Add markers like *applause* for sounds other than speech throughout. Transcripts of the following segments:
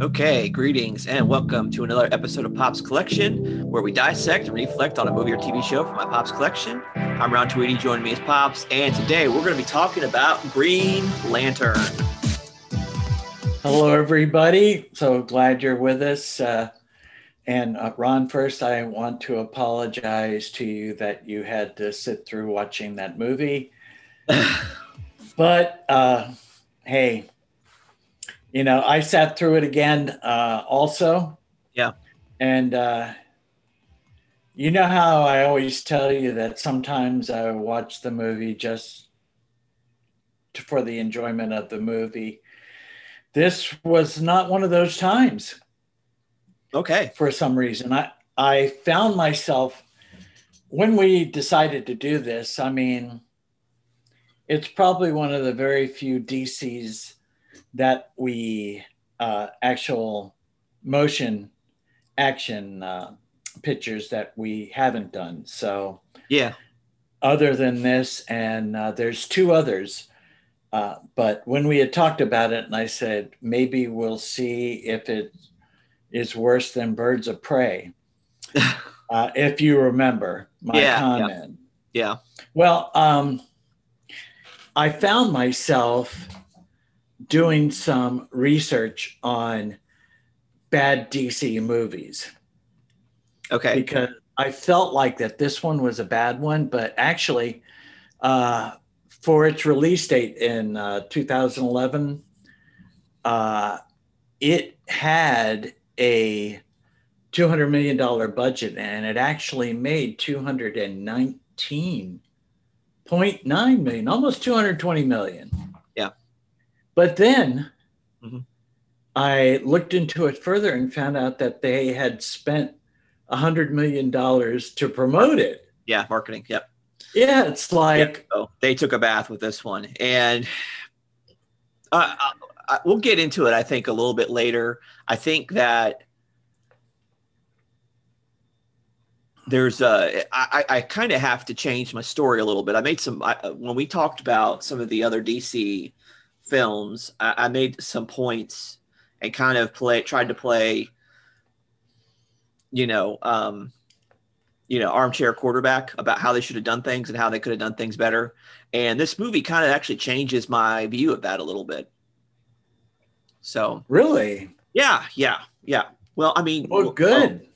Okay, greetings and welcome to another episode of Pops Collection, where we dissect and reflect on a movie or TV show from my Pops Collection. I'm Ron Tweedy, joining me as Pops, and today we're going to be talking about Green Lantern. Hello, everybody. So glad you're with us. Uh, and uh, Ron, first, I want to apologize to you that you had to sit through watching that movie. *laughs* but uh, hey, you know, I sat through it again uh, also. Yeah. And uh, you know how I always tell you that sometimes I watch the movie just to, for the enjoyment of the movie. This was not one of those times Okay. for some reason. I, I found myself when we decided to do this, I mean, it's probably one of the very few DCs that we uh, actual motion action uh, pictures that we haven't done. So, Yeah. other than this, and uh, there's two others. Uh, but when we had talked about it, and I said, maybe we'll see if it is worse than Birds of Prey, *laughs* uh, if you remember my Yeah, yeah. comment. Yeah. Well, um, I found myself doing some research on bad DC movies Okay. because I felt like that this one was a bad one, but actually, uh, for its release date in uh, 2011, uh, it had a 200 million dollar budget, and it actually made 219.9 million, almost 220 million. But then. Mhm. I looked into it further and found out that they had spent a hundred million dollars to promote it. Yeah. Marketing. Yep. Yeah, it's like So they took a bath with this one, and uh, I, I, we'll get into it. I think a little bit later. I think that there's a. I, I kind of have to change my story a little bit. I made some I, when we talked about some of the other DC films. I, I made some points and kind of play tried to play. You know, um, you know, armchair quarterback about how they should have done things and how they could have done things better. And this movie kind of actually changes my view of that a little bit. So really yeah, yeah, yeah. Well, I mean, oh good.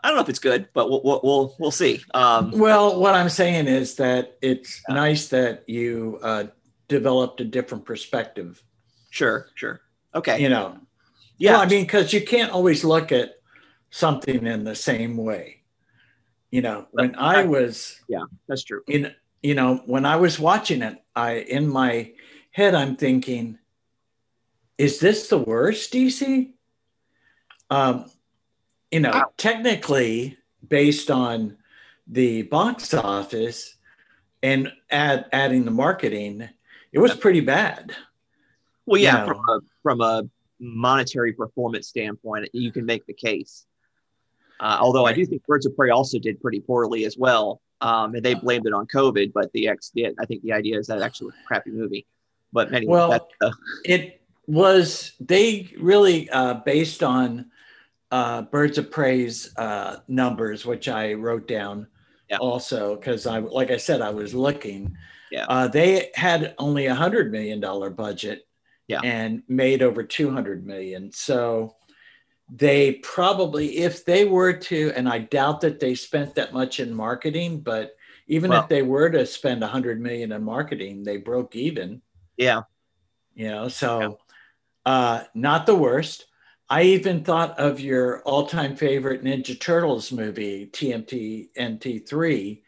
I don't know if it's good, but we'll we'll we'll, we'll see. Um, Well, what I'm saying is that it's Yeah. nice that you uh, developed a different perspective. sure, sure. Okay. You know, Yeah. Well, I mean, because you can't always look at something in the same way. You know, when I was yeah, that's true. in you know when i was watching it i in my head i'm thinking is this the worst dc um you know Wow. technically based on the box office and add adding the marketing it was pretty bad Well, yeah, you from a from a monetary performance standpoint, you can make the case. Uh, although I do think Birds of Prey also did pretty poorly as well, um, and they blamed it on COVID. But the ex, the, I think the idea is that it actually was a crappy movie. But anyway, Well, that, uh, it was they really uh, based on uh, birds of prey's uh, numbers which i wrote down Yeah. also because i like i said i was looking Yeah. uh, they had only a hundred million dollar budget Yeah. and made over 200 million. So they probably if they were to and i doubt that they spent that much in marketing but even Well- if they were to spend a 100 million in marketing they broke even. Yeah, you know so uh not the worst. I even thought of your all-time favorite ninja turtles movie tmt nt3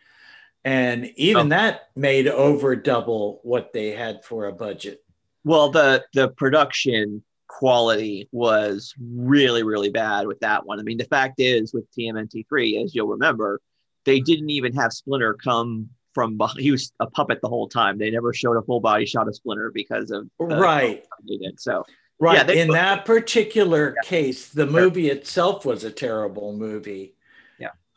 and even Oh. that made over double what they had for a budget Well, the the production quality was really really bad with that one. I mean, the fact is with TMNT3, as you'll remember, they didn't even have Splinter come from. beh- He was a puppet the whole time. They never showed a full body shot of Splinter because of uh, right they did. So right Yeah, in that particular case the movie itself was a terrible movie Yeah.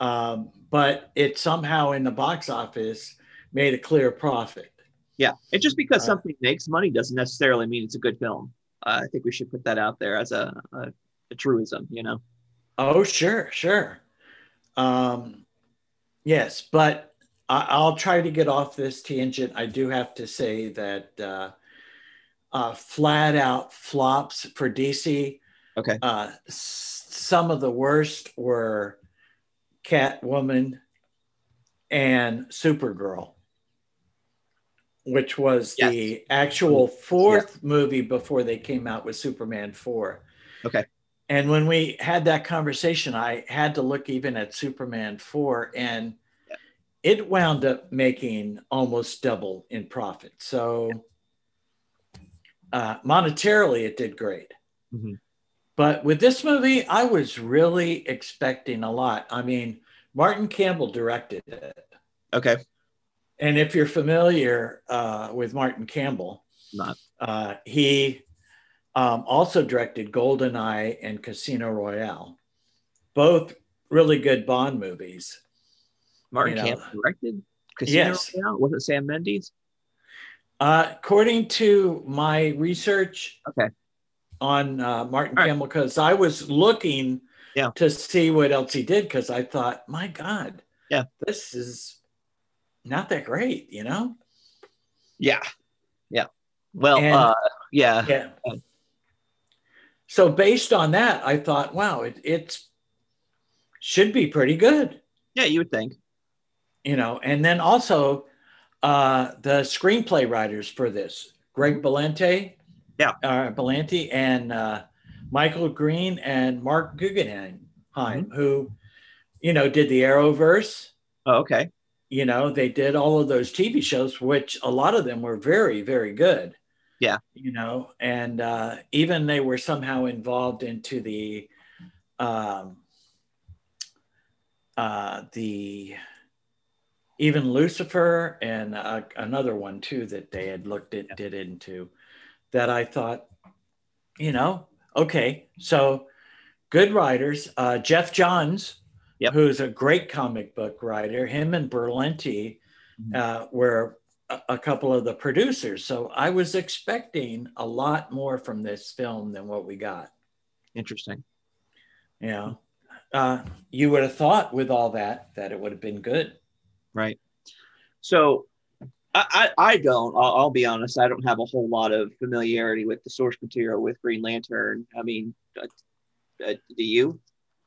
Um, but it somehow in the box office made a clear profit yeah, and just because Uh, something makes money doesn't necessarily mean it's a good film. I think we should put that out there as a, a, a truism, you know? Oh, sure, sure. Um, yes, but I, will try to get off this tangent. I do have to say that uh, uh, flat out flops for DC. Okay. Uh, s- some of the worst were Catwoman and Supergirl, which was yes. the actual fourth yeah. movie before they came out with Superman 4. Okay. And when we had that conversation, I had to look even at Superman 4 and yeah. it wound up making almost double in profit. So uh, monetarily, it did great. Mm-hmm. But with this movie, I was really expecting a lot. I mean, Martin Campbell directed it. Okay. And if you're familiar uh, with Martin Campbell, not. Uh, he um, also directed Goldeneye and Casino Royale, both really good Bond movies. Martin you know. Campbell directed Casino yes. Royale. Was it Sam Mendes? Uh, according to my research, okay, on uh, Martin All Campbell, because. I was looking yeah. to see what else he did, because I thought, my God, yeah, this is not that great, you know? Yeah, yeah. Well, and, uh, yeah, yeah. So based on that, I thought, wow, it it's should be pretty good. Yeah, you would think. You know, and then also uh, the screenplay writers for this, Greg Berlanti, yeah, uh, Berlanti and uh, Michael Green and Marc Guggenheim, mm-hmm. who, you know, did the Arrowverse. Oh, okay. You know, they did all of those TV shows, which a lot of them were very, very good. Yeah. You know, and uh, even they were somehow involved into the, um, uh, the even Lucifer and uh, another one too that they had looked at did into that I thought, you know, okay, so good writers. Uh, Geoff Johns, yep. who's a great comic book writer, him and Berlanti mm-hmm. uh, were a, a, couple of the producers. So I was expecting a lot more from this film than what we got. Interesting. Yeah. Uh, you would have thought with all that that it would have been good. Right. So I, I, don't. I'll, I'll, be honest. I don't have a whole lot of familiarity with the source material with Green Lantern. I mean, uh, uh, do you?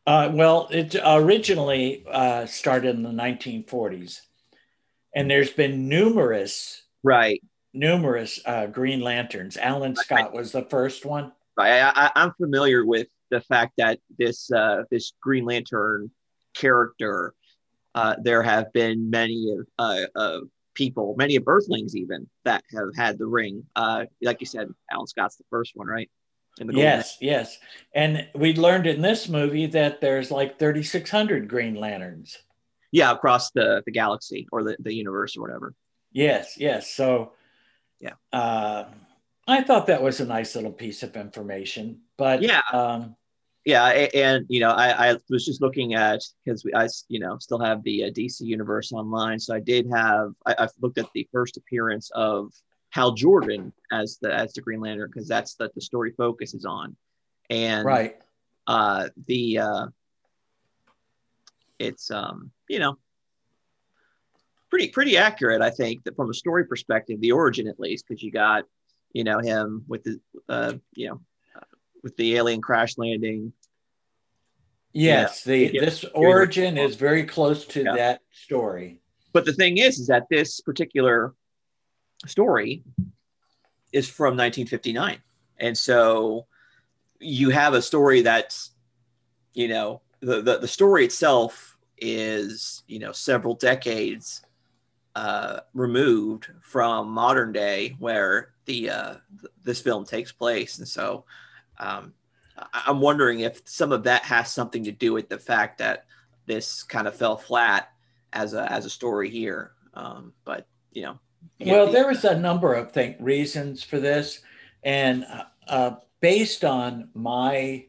Uh, well, it originally uh, started in the 1940s, and there's been numerous, right, numerous uh, Green Lanterns. Alan Scott was the first one. I, am familiar with the fact that this uh, this Green Lantern character. there have been many of people, many of Earthlings even that have had the ring. Uh, like you said, Alan Scott's the first one, right? yes, yes. And we learned in this movie that there's like 3,600 Green Lanterns. Yeah, across the, the galaxy or the, the universe or whatever. Yes, yes. So, yeah. Uh, I thought that was a nice little piece of information. But yeah. Um, yeah and you know I, I was just looking at because we i you know still have the uh, dc universe online so i did have I, have looked at the first appearance of hal jordan as the as the green lantern because that's that the story focuses on. And right. uh the uh it's um you know pretty pretty accurate i think that from a story perspective the origin at least because you got you know him with the uh you know with the alien crash landing. Yes, the this origin is very close to yeah. that story. But the thing is, is that this particular story is from 1959, and so you have a story that's, you know, the the, the story itself is you know several decades uh, removed from modern day where the uh, this film takes place, and so um, I'm wondering if some of that has something to do with the fact that this kind of fell flat as a as a story here. Um, but you know, well, there was a number of think reasons for this, and uh, uh, based on my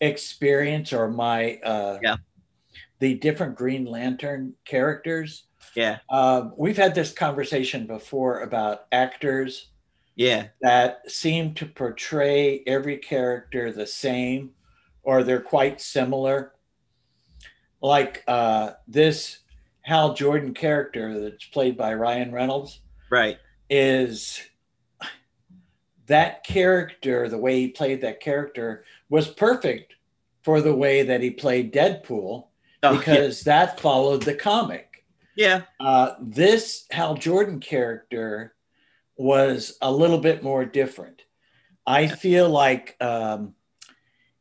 experience or my uh, yeah the different Green Lantern characters. Yeah, um, we've had this conversation before about actors Yeah. That seem to portray every character the same or they're quite similar. Like uh, this Hal Jordan character that's played by Ryan Reynolds. Right. Is that character, the way he played that character, was perfect for the way that he played Deadpool oh, because yeah. that followed the comic. Yeah. Uh, this Hal Jordan character was a little bit more different. I feel like um,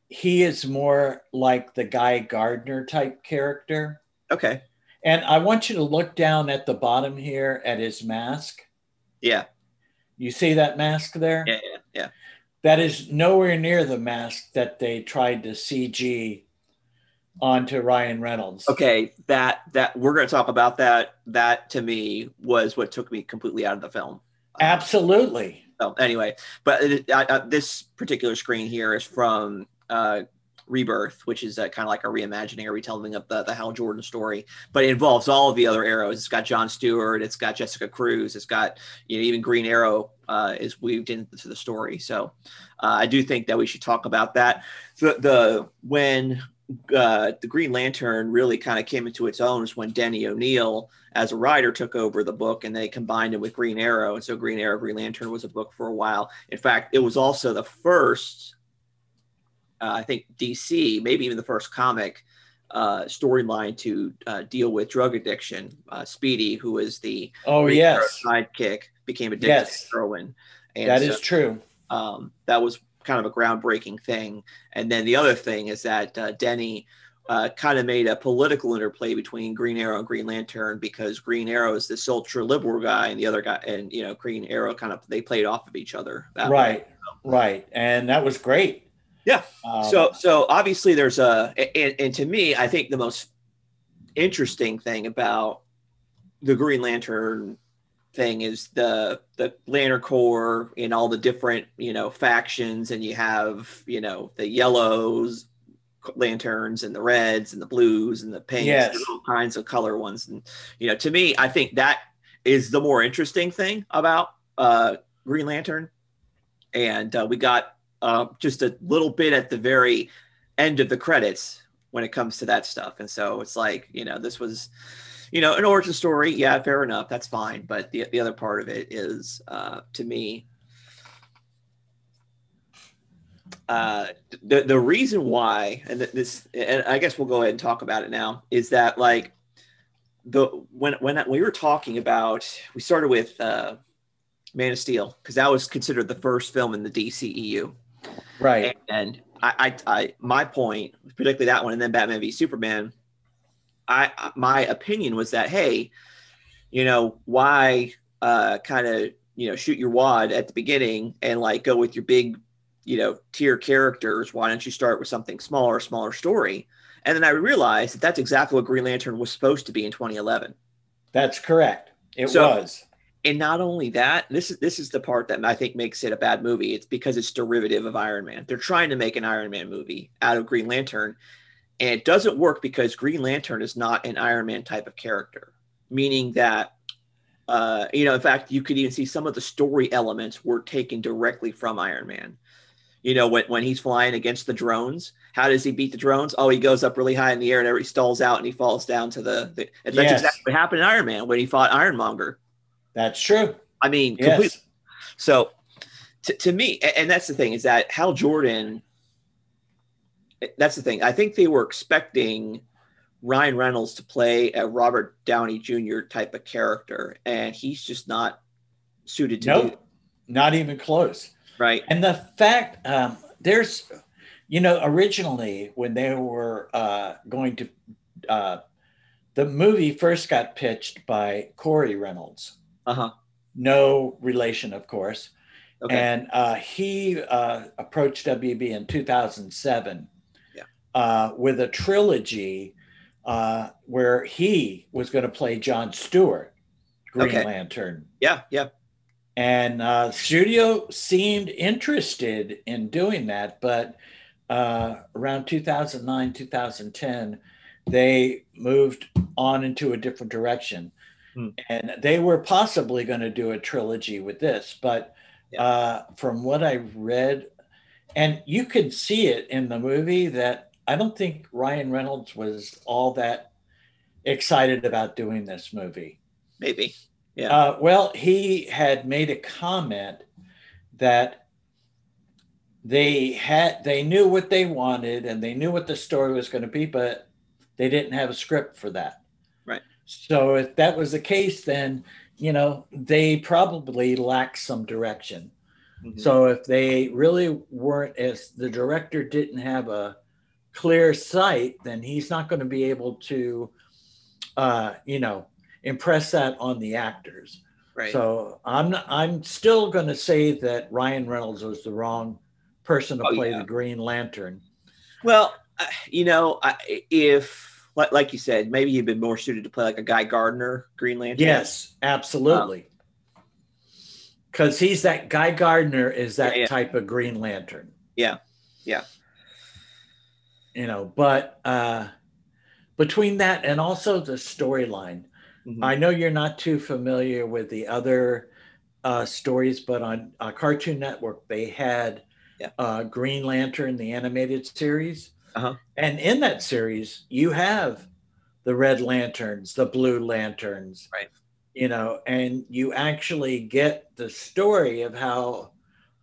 he is more like the Guy Gardner type character. Okay. And I want you to look down at the bottom here at his mask. Yeah. You see that mask there? Yeah, yeah, yeah. That is nowhere near the mask that they tried to CG onto Ryan Reynolds. Okay, that that we're going to talk about that. That to me was what took me completely out of the film. Absolutely. So anyway, but it, uh, this particular screen here is from uh, Rebirth, which is kind of like a reimagining or retelling of the, the Hal Jordan story, but it involves all of the other arrows. It's got John Stewart, it's got Jessica Cruz, it's got you know even Green Arrow uh, is weaved into the story. So uh, I do think that we should talk about that. The, the when uh, the Green Lantern really kind of came into its own is when Denny O'Neil, as a writer, took over the book and they combined it with Green Arrow. And so Green Arrow, Green Lantern was a book for a while. In fact, it was also the first uh, I think DC, maybe even the first comic uh, storyline to uh, deal with drug addiction. Uh, Speedy, who was the oh yes sidekick, became addicted yes. to heroin. And that so, is true. Um, that was kind of a groundbreaking thing. And then the other thing is that uh, Denny. Uh, kind of made a political interplay between Green Arrow and Green Lantern because Green Arrow is this ultra liberal guy, and the other guy, and you know, Green Arrow kind of they played off of each other. right, right, and that was great. Yeah. Um, so so obviously there's a and, and to me I think the most interesting thing about the Green Lantern thing is the the Lantern Corps in all the different you know factions, and you have you know the yellows lanterns and the reds and the blues and the pinks, yes. all kinds of color ones, and you know to me I think that is the more interesting thing about uh, Green Lantern, and uh, we got uh, just a little bit at the very end of the credits when it comes to that stuff. And so it's like, you know, this was, you know, an origin story. Yeah, fair enough. That's fine. But the, the other part of it is, uh, to me, uh, the, the reason why, and this, and I guess we'll go ahead and talk about it now, is that like the, when, when we were talking about, we started with, uh, Man of Steel, because that was considered the first film in the DCEU. Right. And I, I, I, my point, particularly that one, and then Batman v Superman. I, my opinion was that hey, you know, why uh, kind of you know shoot your wad at the beginning and like go with your big, you know, tier characters? Why don't you start with something smaller, smaller story? And then I realized that that's exactly what Green Lantern was supposed to be in 2011. That's correct. It so, was and not only that, this is this is the part that I think makes it a bad movie. It's because it's derivative of Iron Man. They're trying to make an Iron Man movie out of Green Lantern, and it doesn't work because Green Lantern is not an Iron Man type of character. Meaning that, uh, you know, in fact, you could even see some of the story elements were taken directly from Iron Man. You know, when when he's flying against the drones, how does he beat the drones? Oh, he goes up really high in the air and he stalls out and he falls down to the. the that's yes. exactly what happened in Iron Man when he fought Ironmonger that's true. I mean, yes. completely. So, to, to me, and that's the thing is that Hal Jordan. That's the thing. I think they were expecting Ryan Reynolds to play a Robert Downey Jr. type of character, and he's just not suited to nope, do. Not even close. Right. And the fact um, there's, you know, originally when they were uh, going to, uh, the movie first got pitched by Corey Reynolds uh-huh. No relation, of course. Okay. And uh, he uh, approached WB in 2007 yeah. Uh, with a trilogy uh, where he was going to play John Stewart, Green okay. Lantern. Yeah, yeah. And uh, studio seemed interested in doing that, but uh, around 2009, 2010, they moved on into a different direction. Hmm. And they were possibly going to do a trilogy with this, but Yeah. Uh, from what I read, and you could see it in the movie that I don't think Ryan Reynolds was all that excited about doing this movie. Maybe. Yeah. Uh, well, he had made a comment that they had they knew what they wanted and they knew what the story was going to be, but they didn't have a script for that. Right. So if that was the case, then you know they probably lacked some direction. Mhm. So if they really weren't, as the director didn't have a clear sight, then he's not going to be able to, uh, you know, impress that on the actors. right. So I'm not, I'm still going to say that Ryan Reynolds was the wrong person to Oh, play yeah. the Green Lantern. Well, I- you know, I, if like, like you said, maybe you've been more suited to play like a Guy Gardner Green Lantern. Yes, absolutely. Because he's that Guy Gardner is that Yeah, yeah. type of Green Lantern. Yeah, yeah. You know, but uh, between that and also the storyline, Mhm. I know you're not too familiar with the other uh, stories, but on uh, Cartoon Network, they had Yeah. uh, Green Lantern, the animated series. Uh-huh. And in that series, you have the red lanterns, the blue lanterns. Right. You know, and you actually get the story of how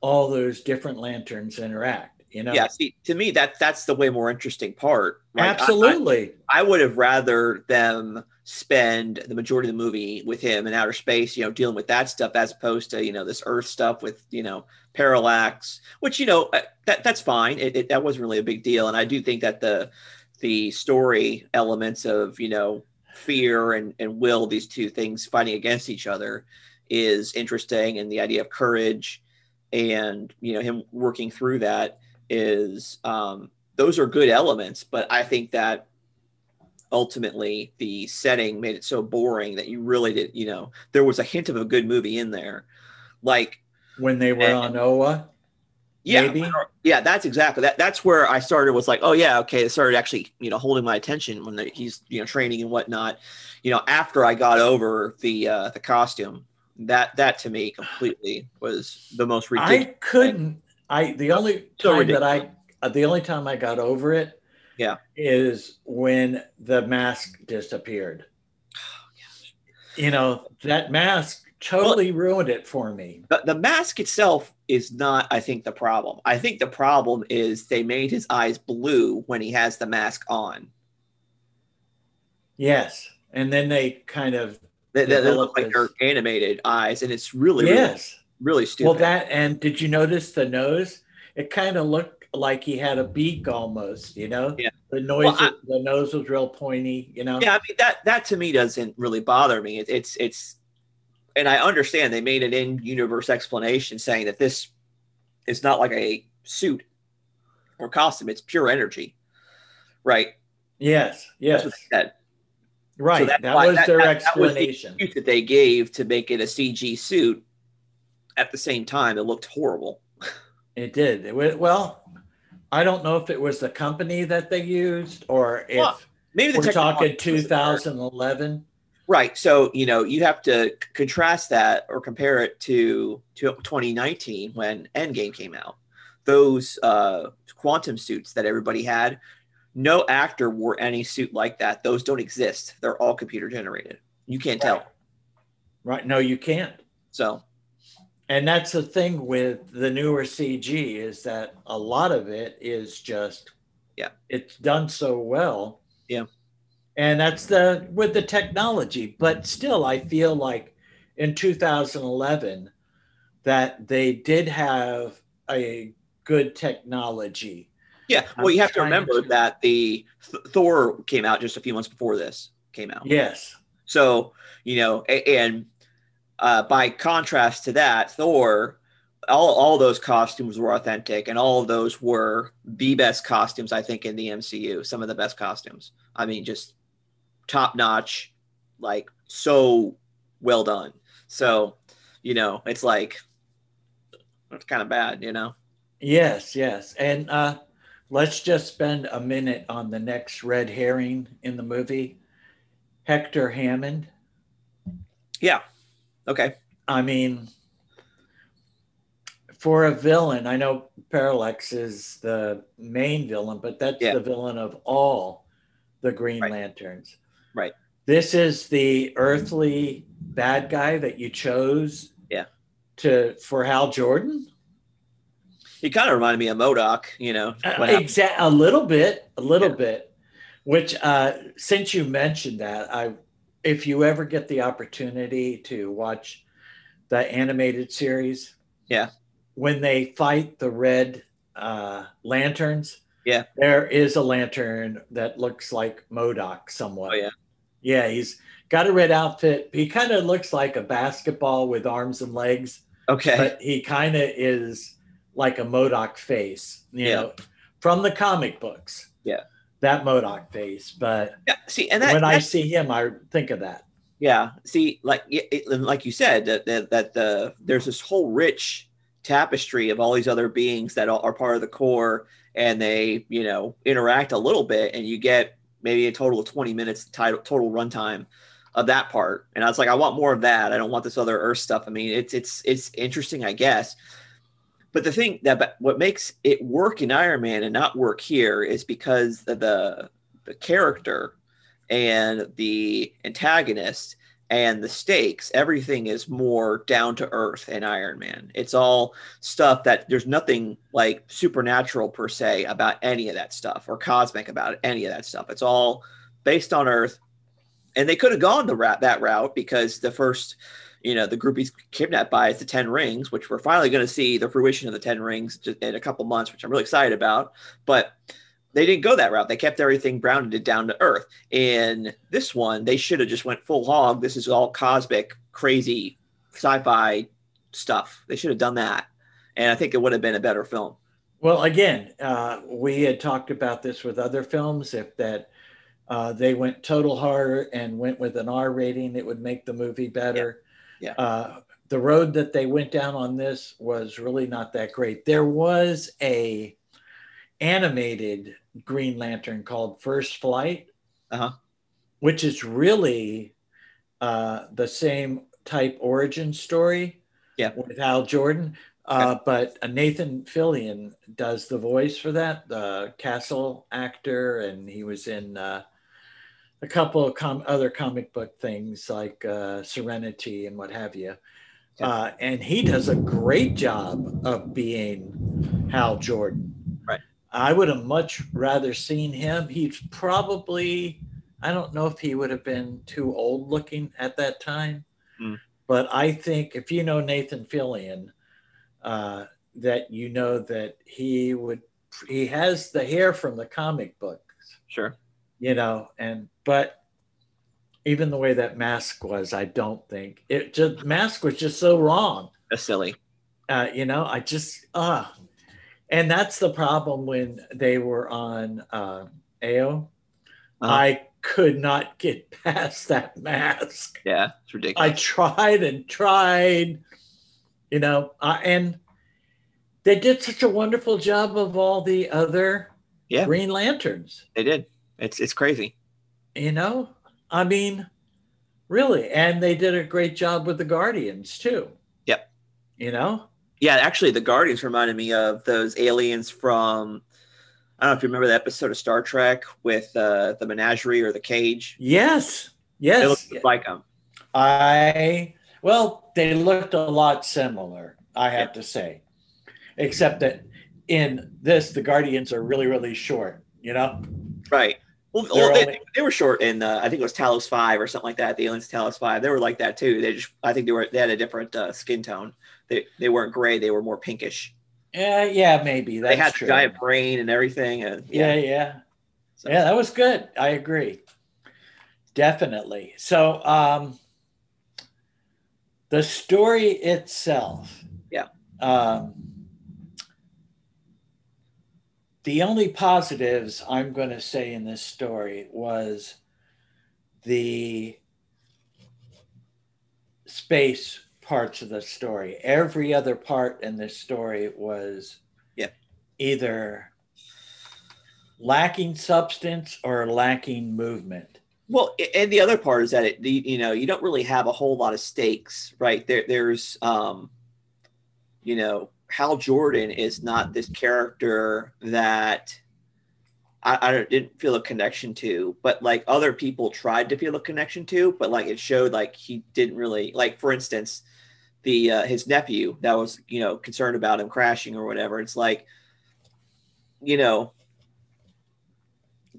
all those different lanterns interact. You know, yeah. See, to me, that that's the way more interesting part. Like, I- I- absolutely. I would have rather them spend the majority of the movie with him in outer space, you know, dealing with that stuff as opposed to you know this Earth stuff with you know parallax, which you know uh, that that's fine. It, it, that wasn't really a big deal, and I do think that the the story elements of you know fear and and will, these two things fighting against each other, is interesting, and the idea of courage and you know him working through that is um, those are good elements, but I think that ultimately the setting made it so boring that you really did, you know, there was a hint of a good movie in there. Like, when they were and- on Oa, yeah, maybe. yeah, that's exactly that. That's where I started was like, oh yeah, okay. It started actually, you know, holding my attention when the, he's, you know, training and whatnot. You know, after I got over the uh, the costume, that that to me completely was the most ridiculous. I couldn't. I the only So time that I the only time I got over it, Yeah. is when the mask disappeared. *sighs* You know that mask totally ruined it for me. But the mask itself is not, I think, the problem. I think the problem is they made his eyes blue when he has the mask on. Yes, and then they kind of They, they, look like they're animated eyes, and it's really, really, yes. really stupid. Well, that and did you notice the nose? It kind of looked like he had a beak almost. You know, Yeah. The noise, Well, I- the nose was real pointy. You know. yeah, I mean that that to me doesn't really bother me. It, it's it's, and I understand they made an in-universe explanation saying that this is not like a suit or costume; it's pure energy, right? Yes. Yes. That's what they said. Right. that's that why- was that- their that- that was the explanation. that they gave to make it a CG suit. At the same time, it looked horrible. It did. It wa- well, I don't know if it was the company that they used or if Well, Maybe the we're talking technology wasn't there. 2011. right? So you know you have to contrast that or compare it to to 2019 when Endgame came out. Those uh, quantum suits that everybody had, no actor wore any suit like that. Those don't exist. They're all computer generated. You can't tell. Right. No, you can't. So And that's the thing with the newer CG is that a lot of it is just Yeah. it's done so well. Yeah. And that's the with the technology, but still I feel like in 2011 that they did have a good technology. yeah, I'm well you have to remember to- that the Th- Thor came out just a few months before this came out. Yes. So, you know, and uh, by contrast to that, Thor, all, all those costumes were authentic and all of those were the best costumes, I think, in the MCU. Some of the best costumes. I mean, just top notch, like so well done. So, you know, it's like, it's kind of bad, you know? Yes, yes. And uh, let's just spend a minute on the next red herring in the movie Hector Hammond. Yeah. Okay. I mean, for a villain, I know Parallax is the main villain, but that's Yeah. the villain of all the Green Right. Lanterns. Right. This is the earthly bad guy that you chose. Yeah. To for Hal Jordan. He kind of reminded me of MODOK, you know. what happened. Exact a little bit, a little Yeah. bit. Which uh since you mentioned that, I if you ever get the opportunity to watch the animated series, Yeah. when they fight the red uh lanterns, Yeah. there is a lantern that looks like MODOK somewhat. Oh, yeah. Yeah, he's got a red outfit. He kind of looks like a basketball with arms and legs Okay. but he kind of is like a MODOK face, you Yeah. know, from the comic books. Yeah. That MODOK face. But yeah. See, and that, when I see him, I think of that. Yeah. See, like it, like you said, that that, that the there's this whole rich tapestry of all these other beings that are part of the Corps, and they you know interact a little bit, and you get maybe a total of 20 minutes title, total runtime of that part. And I was like, I want more of that. I don't want this other Earth stuff. I mean, it's it's it's interesting, I guess. But the thing that what makes it work in Iron Man and not work here is because the the, character and the antagonist and the stakes. Everything is more down to earth in iron man. It's all stuff that there's nothing like supernatural per se about any of that stuff or cosmic about any of that stuff. It's all based on earth. And they could have gone the that route because the first you know the group he's kidnapped by is the 10 rings which we're finally going to see the fruition of the 10 rings in a couple months which i'm really excited about but they didn't go that route. They kept everything grounded down to earth. In this one, they should have just went full hog. This is all cosmic, crazy sci-fi stuff. They should have done that, and I think it would have been a better film. Well, again, uh, we had talked about this with other films. If that uh, they went total horror and went with an R rating, it would make the movie better. Yeah. Uh, the road that they went down on this was really not that great. There was a animated Green Lantern called First Flight, Uh-huh. which is really uh, the same type origin story Yeah. with Hal Jordan. Uh, but uh, Nathan Fillion does the voice for that, the Castle actor, and he was in uh, a couple of com- other comic book things like uh, Serenity and what have you. Yeah. Uh, and he does a great job of being Hal Jordan. Right. I would have much rather seen him. He's probably, I don't know if he would have been too old looking at that time, Hmm. but I think if you know Nathan Fillion, uh, that you know that he would, he has the hair from the comic books, Sure. You know, and, but even the way that mask was, I don't think it just, mask was just so wrong That's silly. uh, you know, I just ah, and that's the problem when they were on uh, Oa. Uh-huh. I could not get *laughs* past that mask. Yeah, it's ridiculous. I tried and tried, you know, uh, and they did such a wonderful job of all the other Yeah. Green Lanterns. they did. It's it's crazy. You know, I mean, really, and they did a great job with the Guardians too. Yep. You know, Yeah, actually, the Guardians reminded me of those aliens from. I don't know if you remember the episode of Star Trek with uh, the menagerie or the cage. yes, Yes. It yes. look like them. I well, they looked a lot similar, I have Yeah. to say. Except that in this, the Guardians are really, really short, you know? Right. Well, well, they, only- they were short in uh, I think it was Talos Five or something like that. The aliens Talos Five, they were like that too. They just I think they were they had a different uh, skin tone. They they weren't gray. They were more pinkish. Yeah, yeah, maybe. That's they had true. giant brain and everything. And yeah, yeah, yeah. So- Yeah, that was good. I agree. Definitely. So um the story itself. Yeah. Um the only positives I'm going to say in this story was the space parts of the story. Every other part in this story was Yeah. either lacking substance or lacking movement. Well, and the other part is that it, you know, you don't really have a whole lot of stakes, right? There, there's, um, you know, Hal Jordan is not this character that I, I didn't feel a connection to, but like other people tried to feel a connection to, but like it showed like he didn't really like. For instance, the uh, his nephew that was you know concerned about him crashing or whatever. It's like, you know,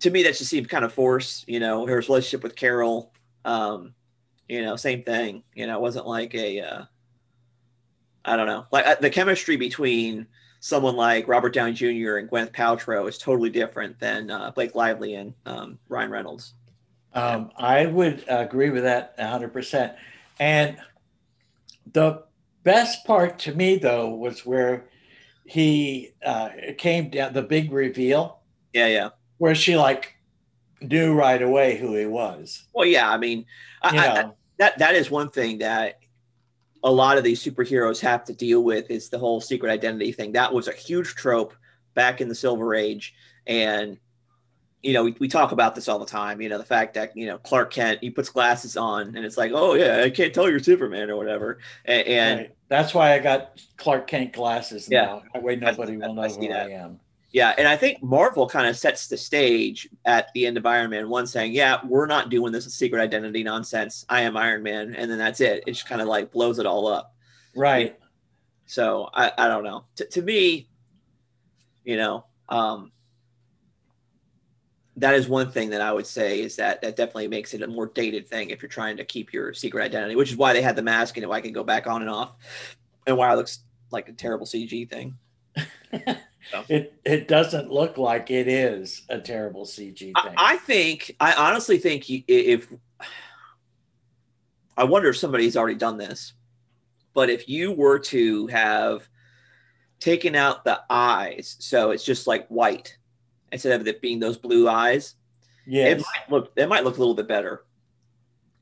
to me that just seemed kind of forced. You know, her relationship with Carol, um, you know, same thing. You know, it wasn't like a, uh, I don't know, like uh, the chemistry between someone like Robert Downey Jr. and Gwyneth Paltrow is totally different than uh, Blake Lively and um, Ryan Reynolds. Um, I would agree with that 100%. And the best part to me, though, was where he uh, came down, the big reveal. Yeah, yeah. Where she like knew right away who he was. Well, yeah. I mean, I, I, that that is one thing that a lot of these superheroes have to deal with is the whole secret identity thing. That was a huge trope back in the Silver Age, and you know we, we talk about this all the time. You know the fact that you know Clark Kent he puts glasses on and it's like, oh yeah, I can't tell you're Superman or whatever, and, and right. that's why I got Clark Kent glasses yeah. now. That way nobody will know who I am. Yeah, and I think Marvel kind of sets the stage at the end of Iron Man one, saying, "Yeah, we're not doing this secret identity nonsense. I am Iron Man," and then that's it. It just kind of like blows it all up. Right. So I, I don't know. T- to me, you know, um, that is one thing that I would say is that that definitely makes it a more dated thing if you're trying to keep your secret identity, which is why they had the mask and why I can go back on and off, and why it looks like a terrible CG thing. *laughs* So. It it doesn't look like it is a terrible CG thing. I, I think I honestly think if I wonder if somebody's already done this, but if you were to have taken out the eyes, so it's just like white instead of it being those blue eyes, yeah, it might look it might look a little bit better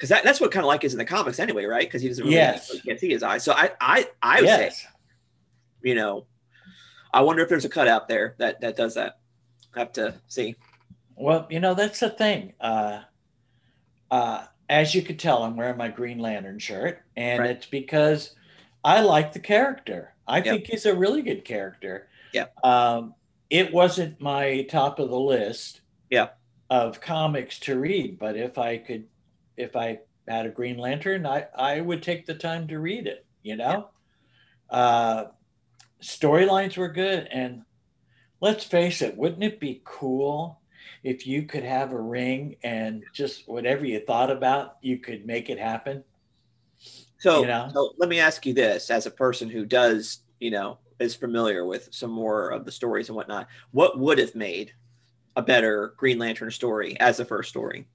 because that, that's what kind of like is in the comics anyway, right? Because he doesn't really yes. can't see his eyes. So I I I would yes. say, you know, I wonder if there's a cut out there that that does that. I have to see. Well, you know that's the thing. Uh, uh, as you could tell, I'm wearing my Green Lantern shirt, and right. it's because I like the character. I yep. think he's a really good character. Yeah. Um, it wasn't my top of the list. Yeah. Of comics to read, but if I could, if I had a Green Lantern, I I would take the time to read it. You know. Yeah. Uh, storylines were good. And let's face it, wouldn't it be cool if you could have a ring and just whatever you thought about, you could make it happen? So, you know? so let me ask you this as a person who does, you know, is familiar with some more of the stories and whatnot, what would have made a better Green Lantern story as a first story?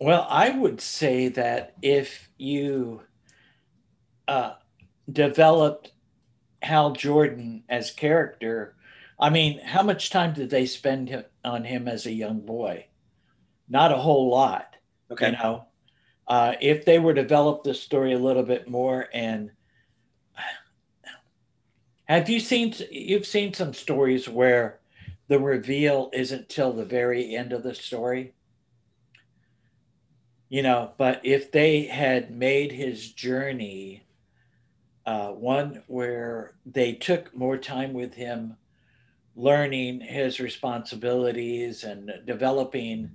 Well, I would say that if you uh, developed Hal Jordan as character, I mean, how much time did they spend on him as a young boy? Not a whole lot. Okay. You know, uh, if they were develop the story a little bit more, and have you seen you've seen some stories where the reveal isn't till the very end of the story? You know, but if they had made his journey uh, one where they took more time with him learning his responsibilities and developing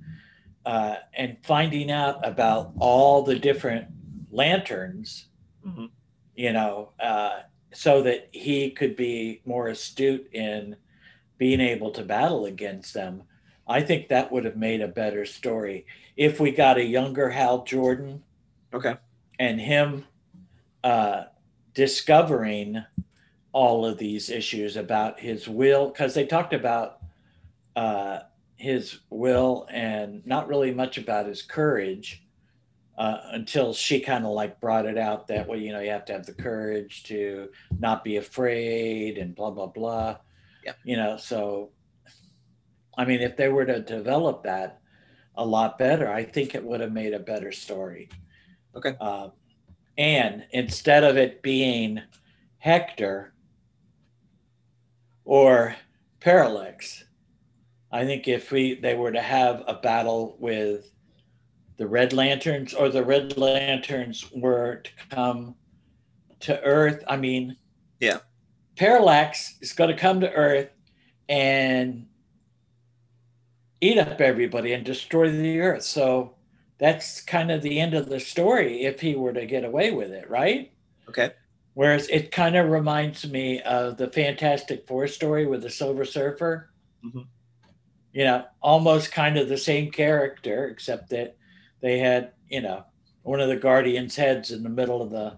uh, and finding out about all the different lanterns, mm-hmm. you know, uh, so that he could be more astute in being able to battle against them. I think that would have made a better story if we got a younger Hal Jordan. Okay. And him uh, discovering all of these issues about his will because they talked about uh, his will and not really much about his courage uh, until she kind of like brought it out that way you know you have to have the courage to not be afraid and blah blah blah. Yeah you know so i mean if they were to develop that a lot better i think it would have made a better story. Okay. Uh, and instead of it being Hector or Parallax, I think if we they were to have a battle with the Red Lanterns or the Red Lanterns were to come to Earth, I mean, Yeah. Parallax is going to come to Earth and eat up everybody and destroy the Earth. So that's kind of the end of the story if he were to get away with it, right? Okay. Whereas it kind of reminds me of the Fantastic Four story with the Silver Surfer. Mhm. You know, almost kind of the same character, except that they had, you know, one of the Guardians' heads in the middle of the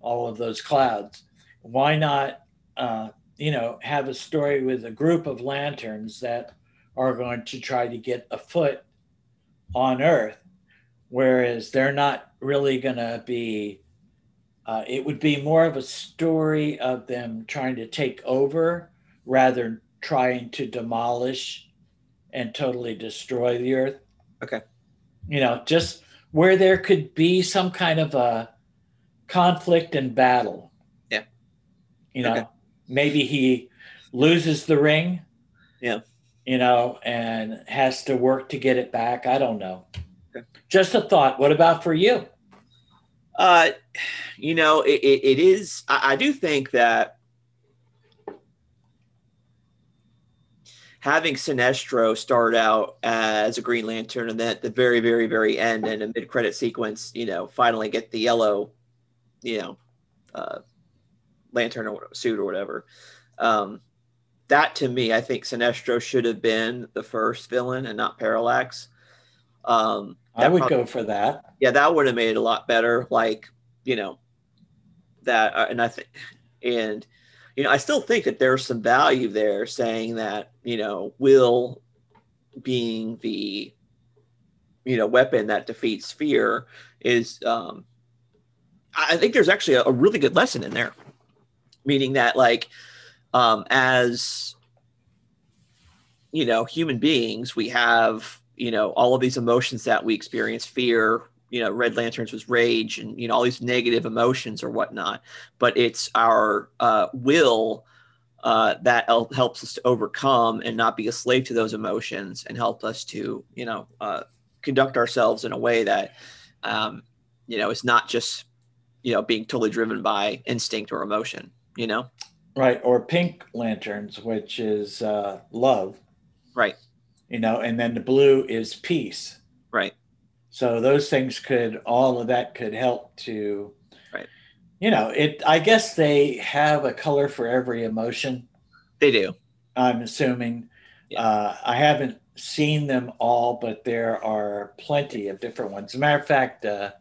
all of those clouds. Why not, uh, you know, have a story with a group of lanterns that are going to try to get a foot on Earth, whereas they're not really going to be. Uh, it would be more of a story of them trying to take over rather than trying to demolish and totally destroy the Earth. Okay. You know, just where there could be some kind of a conflict and battle. Yeah. You know, Okay. maybe he loses the ring. Yeah. You know, and has to work to get it back. I don't know. Just a thought. What about for you? Uh, you know, it, it, it is. I, I do think that having Sinestro start out as a Green Lantern and then at the very, very, very end and a mid-credit sequence, you know, finally get the yellow, you know, uh, lantern or suit or whatever. Um, that to me, I think Sinestro should have been the first villain and not Parallax. Um, I that would prob- go for that. yeah, that would have made it a lot better. Like, you know, that, uh, and I think, and, you know, I still think that there's some value there saying that, you know, Will being the, you know, weapon that defeats fear is, um, I I think there's actually a, a really good lesson in there, meaning that, like, um, as, you know, human beings, we have, you know, all of these emotions that we experience fear, you know, Red Lanterns was rage and, you know, all these negative emotions or whatnot. But it's our uh, will uh, that el- helps us to overcome and not be a slave to those emotions and help us to, you know, uh, conduct ourselves in a way that, um, you know, is not just, you know, being totally driven by instinct or emotion, you know? Right. Or pink lanterns, which is uh, love, Right, you know, and then the blue is peace. right. So those things could, all of that could help to, Right. you know, it, I guess they have a color for every emotion. They do. I'm assuming. Yeah. Uh, I haven't seen them all, but there are plenty of different ones. As a matter of fact, uh,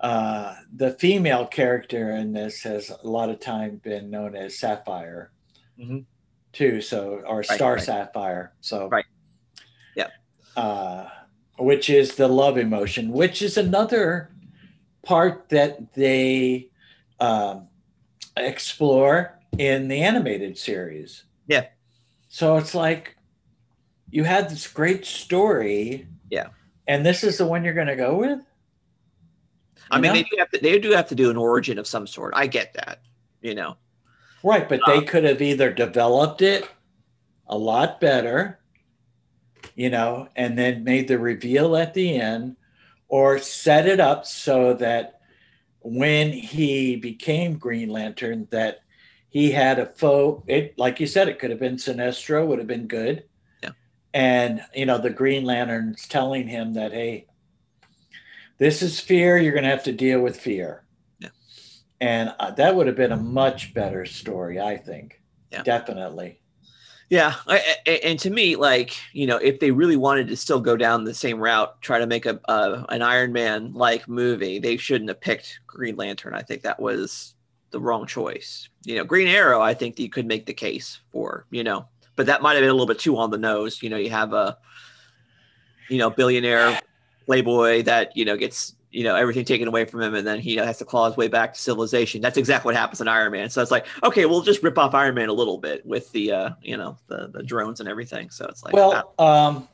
uh, the female character in this has a lot of time been known as Sapphire, Mhm. too. So, or Star right. Sapphire. So, Right. Uh, which is the love emotion, which is another part that they um, explore in the animated series. Yeah. So it's like you had this great story. Yeah. And this is the one you're going to go with? I You mean, know? they do have to, they do have to do an origin of some sort. I get that, you know? Right. But Uh, they could have either developed it a lot better, you know, and then made the reveal at the end or set it up so that when he became Green Lantern, that he had a foe. It, like you said, it could have been Sinestro, would have been good. Yeah. And, you know, the Green Lantern's telling him that, hey, this is fear. You're going to have to deal with fear. Yeah. And uh, that would have been a much better story, I think. Yeah. Definitely. Yeah, I, I- and to me, like you know, if they really wanted to still go down the same route, try to make a, an Iron Man like movie, they shouldn't have picked Green Lantern. I think that was the wrong choice. You know, Green Arrow, I think you could make the case for. You know, but that might have been a little bit too on the nose. You know, you have a you know billionaire playboy that you know gets you know everything taken away from him and then he has to claw his way back to civilization that's exactly what happens in iron man so it's like okay we'll just rip off iron man a little bit with the uh you know the the drones and everything so it's like ah, Well, um,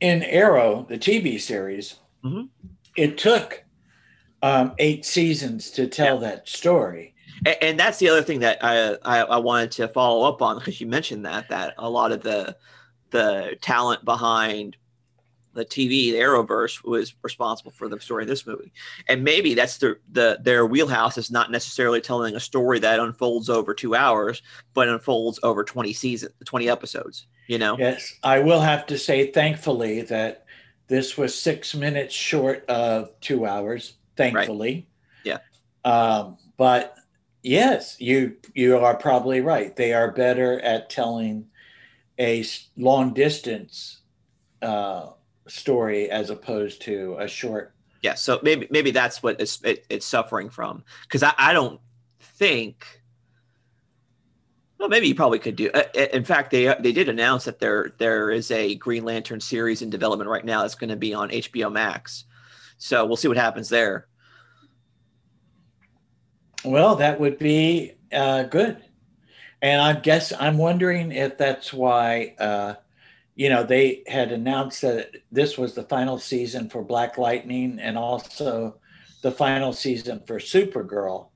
in Arrow, the TV series, Mhm. it took um, eight seasons to tell that story. and, and that's the other thing that I, I i wanted to follow up on because you mentioned that that a lot of the the talent behind the TV, the Arrowverse, was responsible for the story of this movie. And maybe that's the, the their wheelhouse is not necessarily telling a story that unfolds over two hours, but unfolds over 20 seasons, 20 episodes, you know? Yes. I will have to say, thankfully, that this was six minutes short of two hours, thankfully. Right. Yeah. Um, but yes, you you are probably right. They are better at telling a long distance uh, story as opposed to a short. Yeah, so maybe maybe that's what it's it, it's suffering from because I, I don't think. Well, maybe you probably could do. Uh, uh, in fact, they they did announce that there there is a Green Lantern series in development right now that's going to be on HBO Max. So we'll see what happens there. Well, that would be uh, good, and I guess I'm wondering if that's why uh, you know, they had announced that this was the final season for Black Lightning and also the final season for Supergirl.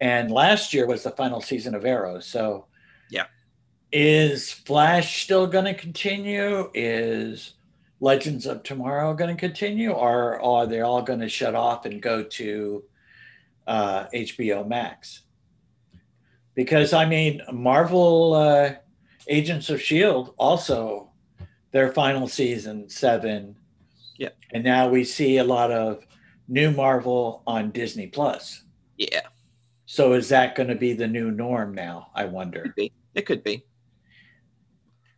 And last year was the final season of Arrow. So, yeah. Is Flash still going to continue? Is Legends of Tomorrow going to continue? Or are they all going to shut off and go to uh, HBO Max? Because, I mean, Marvel uh, Agents of S.H.I.E.L.D. also their final season seven. Yeah. And now we see a lot of new Marvel on Disney Plus. Yeah. So is that going to be the new norm now? I wonder. It could be. It could be.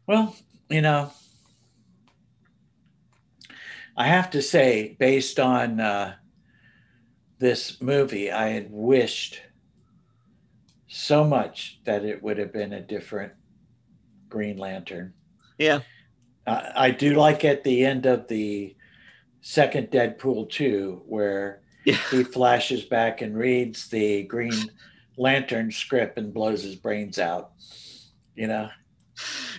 Well, you know, I have to say, based on uh, this movie, I had wished so much that it would have been a different Green Lantern. Yeah. I do like at the end of the second Deadpool 2 where yeah. he flashes back and reads the Green Lantern script and blows his brains out. You know.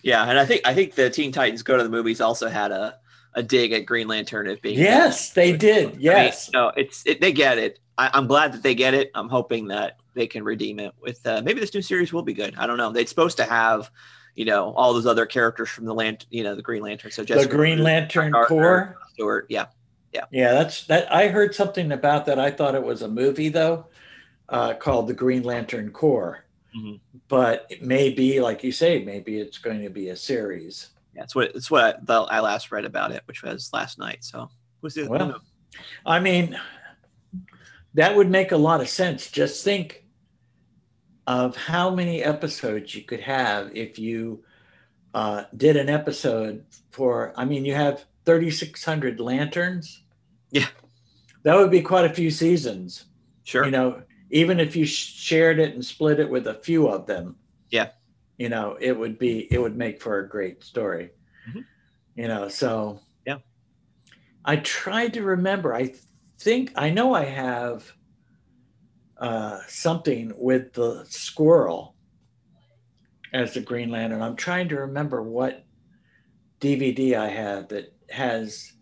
Yeah, and I think I think the Teen Titans Go to the Movies also had a a dig at Green Lantern as being. Yes, they did. Yes. I mean, no, it's it, they get it. I, am glad that they get it. I'm hoping that they can redeem it with uh, maybe this new series will be good. I don't know. They're supposed to have you know all those other characters from the land, you know, the Green Lantern. So Jessica the Green Lantern Corps. Stewart, yeah, yeah, yeah. That's that. I heard something about that. I thought it was a movie though, uh, called the Green Lantern Corps. Mm-hmm. But it may be, like you say, maybe it's going to be a series. Yeah, it's what it's what I, I last read about it, which was last night. So was it? Well, I mean, that would make a lot of sense. Just think of how many episodes you could have if you uh, did an episode for, I mean, you have 3,600 lanterns. Yeah. That would be quite a few seasons. Sure. You know, even if you shared it and split it with a few of them. Yeah. You know, it would be, it would make for a great story. Mm-hmm. You know, so. Yeah. I tried to remember. I think, I know I have uh, something with the squirrel as the Green Lantern. I'm trying to remember what DVD I have that has.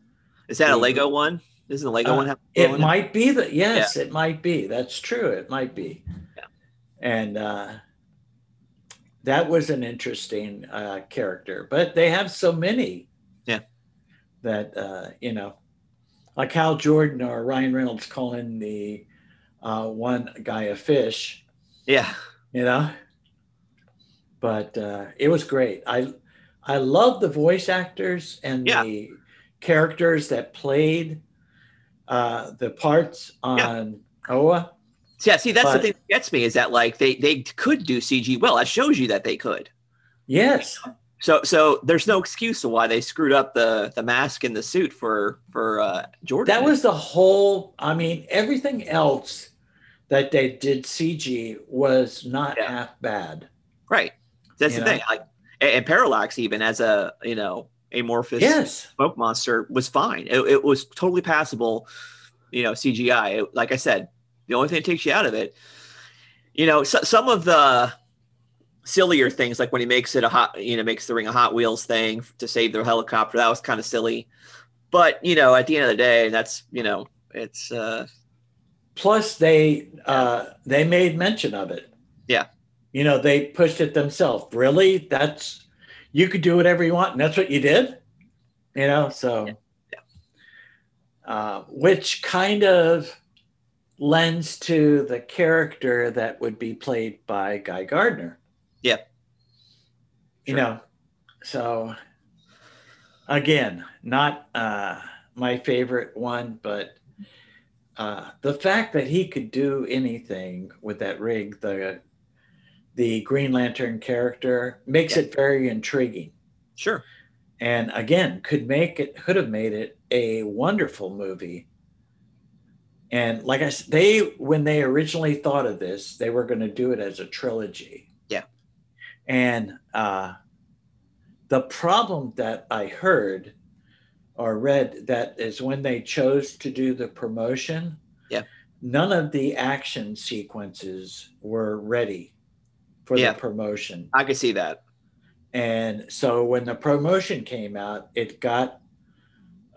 Is that the, a Lego one? Isn't the Lego uh, one? it might be that. Yes, yeah. it might be. That's true. It might be. Yeah. And uh, that was an interesting uh, character, but they have so many. Yeah. That uh, you know, like Hal Jordan or Ryan Reynolds calling the uh, one guy a fish. Yeah. You know? But uh, it was great. I I love the voice actors and yeah. the characters that played uh, the parts on yeah. Oa. Yeah, see, that's but, the thing that gets me is that like they they could do CG well. That shows you that they could. Yes. So so there's no excuse to why they screwed up the the mask and the suit for for uh, Jordan. That was the whole. I mean, everything else that they did CG was not yeah. half bad. Right. That's you the know? thing. Like, and Parallax, even as a you know amorphous yes. smoke monster, was fine. It, it was totally passable. You know, CGI. It, like I said, the only thing that takes you out of it, you know, so, some of the sillier things, like when he makes it a hot, you know, makes the ring a Hot Wheels thing to save their helicopter. That was kind of silly. But you know, at the end of the day, that's you know, it's uh, Plus, they uh, they made mention of it. Yeah, you know, they pushed it themselves. Really, that's you could do whatever you want, and that's what you did. You know, so yeah. uh, which kind of lends to the character that would be played by Guy Gardner. Yeah. You know, so again, not uh, my favorite one, but uh, the fact that he could do anything with that rig, the the Green Lantern character, makes Yeah. it very intriguing. Sure. And again, could make it could have made it a wonderful movie. And like I said, they when they originally thought of this, they were going to do it as a trilogy. Yeah. And uh, the problem that I heard or read that is when they chose to do the promotion, Yeah. none of the action sequences were ready for Yeah. the promotion. I could see that. And so when the promotion came out, it got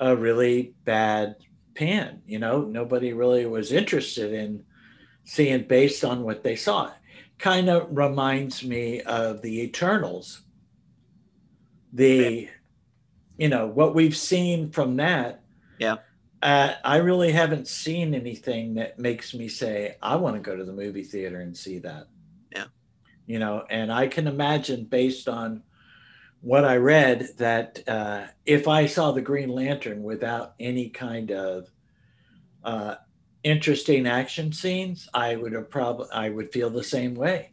a really bad pan. You know, nobody really was interested in seeing based on what they saw. Kind of reminds me of the Eternals. The, you know, what we've seen from that. Yeah. Uh, I really haven't seen anything that makes me say, I want to go to the movie theater and see that. Yeah. You know, and I can imagine based on what I read that uh, if I saw the Green Lantern without any kind of uh, interesting action scenes, I would have probably I would feel the same way.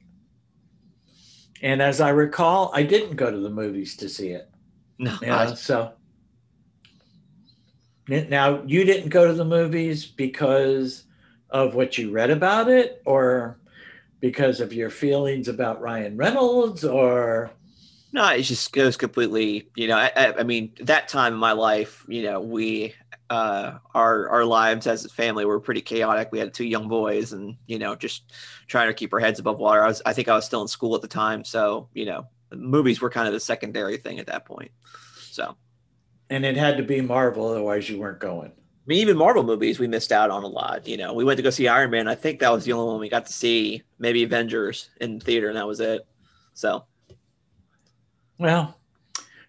And as I recall, I didn't go to the movies to see it. No, know, I- so now you didn't go to the movies because of what you read about it, or because of your feelings about Ryan Reynolds, or No, it just goes completely. You know, I, I, I mean, that time in my life, you know, we, uh, our our lives as a family were pretty chaotic. We had two young boys, and you know, just trying to keep our heads above water. I was, I think, I was still in school at the time, so you know, movies were kind of the secondary thing at that point. So, and it had to be Marvel, otherwise you weren't going. I mean, even Marvel movies, we missed out on a lot. You know, we went to go see Iron Man. I think that was the only one we got to see. Maybe Avengers in theater, and that was it. So, Well,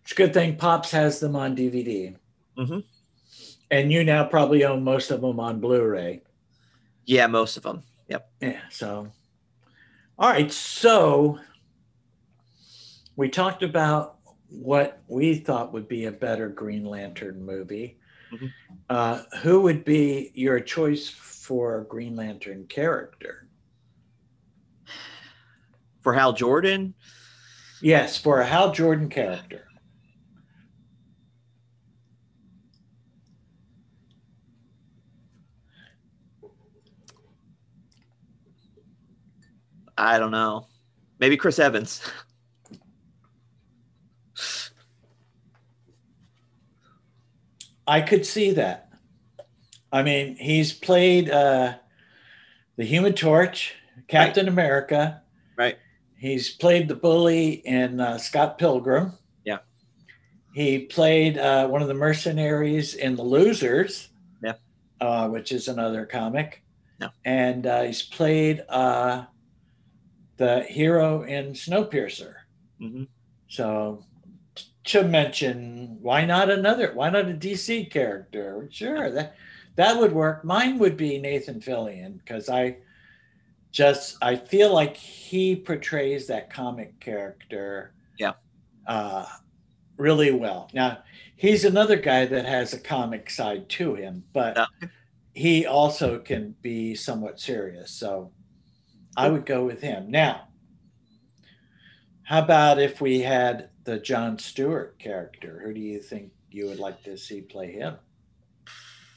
it's a good thing Pops has them on DVD. Mhm. And you now probably own most of them on Blu ray. yeah, most of them. Yep. Yeah. So, all right. So, we talked about what we thought would be a better Green Lantern movie. Mhm. Uh, who would be your choice for a Green Lantern character? For Hal Jordan, Yes, for a Hal Jordan character. I don't know. Maybe Chris Evans. *laughs* I could see that. I mean, he's played uh, the Human Torch, Captain America. Right. He's played the bully in uh, Scott Pilgrim. Yeah. He played uh, one of the mercenaries in The Losers. Yeah. Uh, which is another comic. Yeah. And uh, he's played uh, the hero in Snowpiercer. Mm-hmm. So to mention, why not another? Why not a DC character? Sure, that that would work. Mine would be Nathan Fillion because I just I feel like he portrays that comic character, Yeah. uh, really well. Now he's another guy that has a comic side to him, but Yeah. he also can be somewhat serious. So I would go with him. Now, how about if we had the John Stewart character? Who do you think you would like to see play him?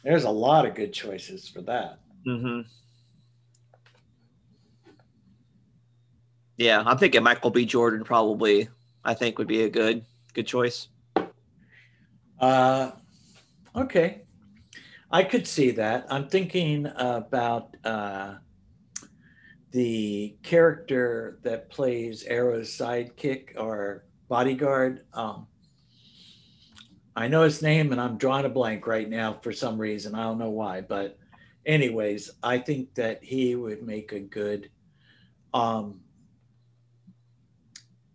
There's a lot of good choices for that. hmm Yeah, I'm thinking Michael B. Jordan probably. I think would be a good good choice. Uh, okay. I could see that. I'm thinking about uh, the character that plays Arrow's sidekick or bodyguard. Um, I know his name and I'm drawing a blank right now for some reason. I don't know why. But, anyways, I think that he would make a good. Um,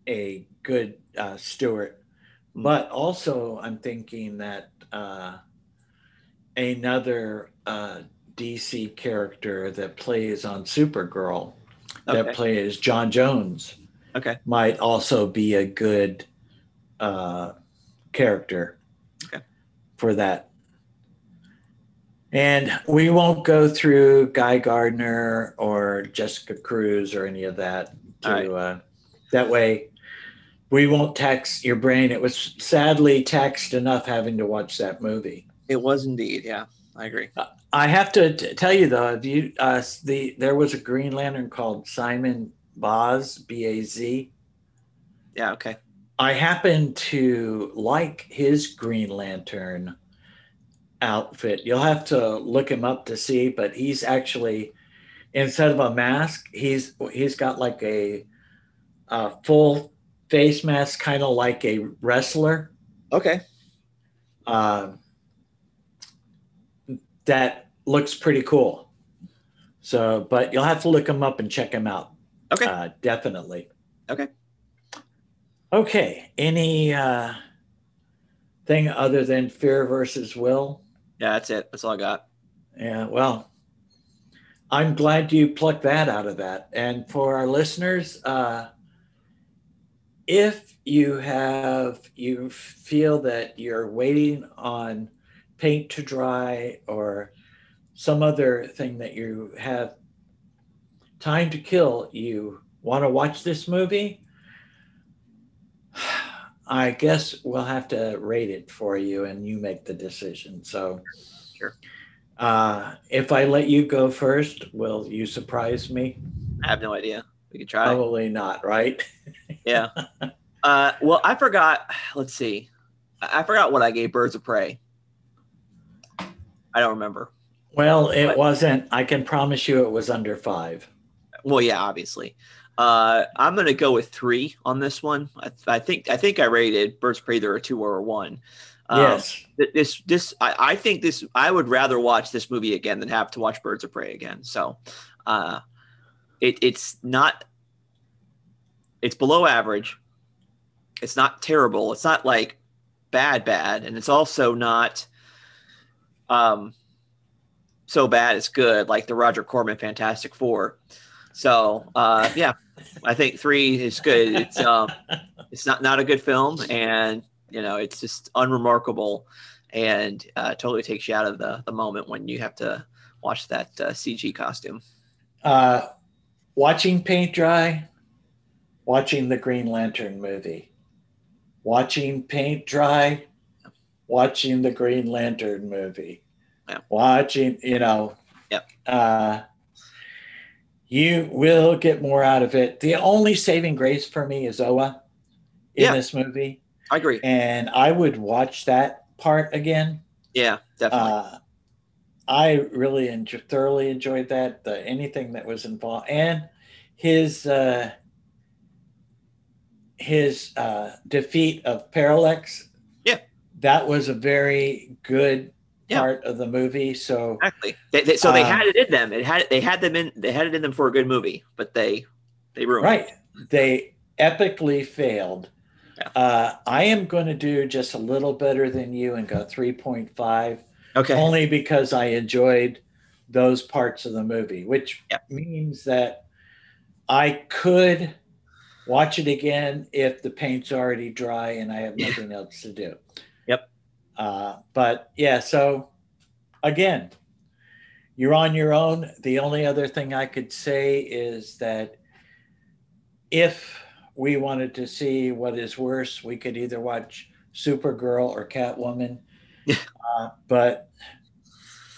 a good uh, Stewart, but also I'm thinking that uh, another uh, DC character that plays on Supergirl, Okay. that plays John Jones, Okay. might also be a good uh, character Okay. for that. And we won't go through Guy Gardner or Jessica Cruz or any of that. To right. uh, that way, we won't tax your brain. It was sadly taxed enough having to watch that movie. It was indeed. Yeah, I agree. I have to t- tell you though, if you uh, the there was a Green Lantern called Simon Baz B A Z. Yeah. Okay. I happen to like his Green Lantern outfit. You'll have to look him up to see, but he's actually instead of a mask, he's he's got like a, a full face mask, kind of like a wrestler. Okay. Um, that looks pretty cool. So, but you'll have to look him up and check him out. Okay. Uh, definitely. Okay. Okay. Any uh, thing other than fear versus will? Yeah, that's it. That's all I got. Yeah. Well, I'm glad you plucked that out of that. And for our listeners, uh, if you have you feel that you're waiting on paint to dry or some other thing that you have time to kill, you want to watch this movie, *sighs* I guess we'll have to rate it for you and you make the decision. So, Sure. Uh, if I let you go first, will you surprise me? I have no idea. We could try. Probably not, right? *laughs* Yeah. uh, well, I forgot. Let's see. I forgot what I gave Birds of Prey. I don't remember. Well, it What? wasn't. I can promise you it was under five. Well, yeah, obviously. Uh, I'm gonna go with three on this one. I, I think I think I rated Birds of Prey either a two or a one. Um, yes. th- This this I, I think this I would rather watch this movie again than have to watch Birds of Prey again. So, uh, it it's not. It's below average. It's not terrible. It's not like bad bad, and it's also not. Um. So bad it's good, like the Roger Corman Fantastic Four. So uh, yeah, I think three is good. It's um, it's not not a good film, and you know it's just unremarkable, and uh, totally takes you out of the the moment when you have to watch that uh, CG costume. Uh, watching paint dry, watching the Green Lantern movie, watching paint dry, watching the Green Lantern movie, Yeah. watching, you know, Yep. uh, you will get more out of it. The only saving grace for me is Oa in Yeah. this movie, I agree. and I would watch that part again. Yeah, definitely. Uh, I really enjoy, thoroughly enjoyed that. The anything that was involved and his uh, his uh, defeat of Parallax. Yeah. that was a very good Yeah. part of the movie. So exactly. They, they, so they uh, had it in them. It had they had them in. They had it in them for a good movie, but they they ruined. it. right, they epically failed. Yeah. Uh, I am going to do just a little better than you and go three point five. Okay. only because I enjoyed those parts of the movie, which Yep. means that I could watch it again if the paint's already dry and I have Yeah. nothing else to do. Uh, but yeah, so again, you're on your own. The only other thing I could say is that if we wanted to see what is worse, we could either watch Supergirl or Catwoman. Yeah. Uh, but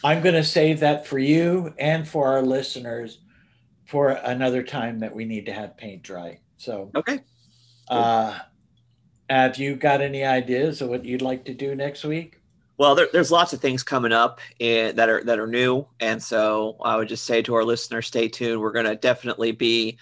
I'm going to save that for you and for our listeners for another time that we need to have paint dry. So, Okay. uh, have you got any ideas of what you'd like to do next week? Well, there, there's lots of things coming up and that are that are new, and so I would just say to our listeners, stay tuned. We're going to definitely be.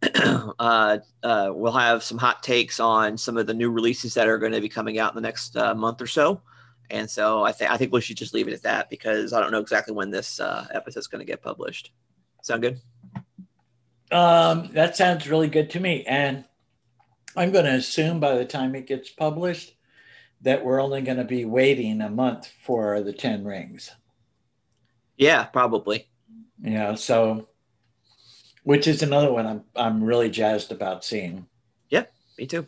*clears throat* uh, uh, we'll have some hot takes on some of the new releases that are going to be coming out in the next uh, month or so, and so I think I think we should just leave it at that because I don't know exactly when this uh, is going to get published. Sound good? Um, that sounds really good to me. And I'm going to assume by the time it gets published that we're only going to be waiting a month for the 10 rings. Yeah, probably. You know, so which is another one I'm I'm really jazzed about seeing. Yep, me too.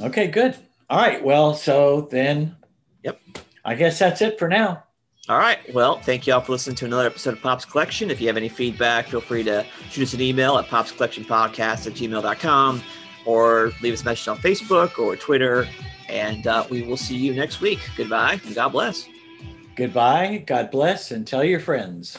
Okay, good. All right. Well, so then Yep. I guess that's it for now. All right. Well, thank you all for listening to another episode of Pops Collection. If you have any feedback, feel free to shoot us an email at popscollectionpodcast at gmail.com or leave us a message on Facebook or Twitter. And uh, we will see you next week. Goodbye and God bless. Goodbye. God bless and tell your friends.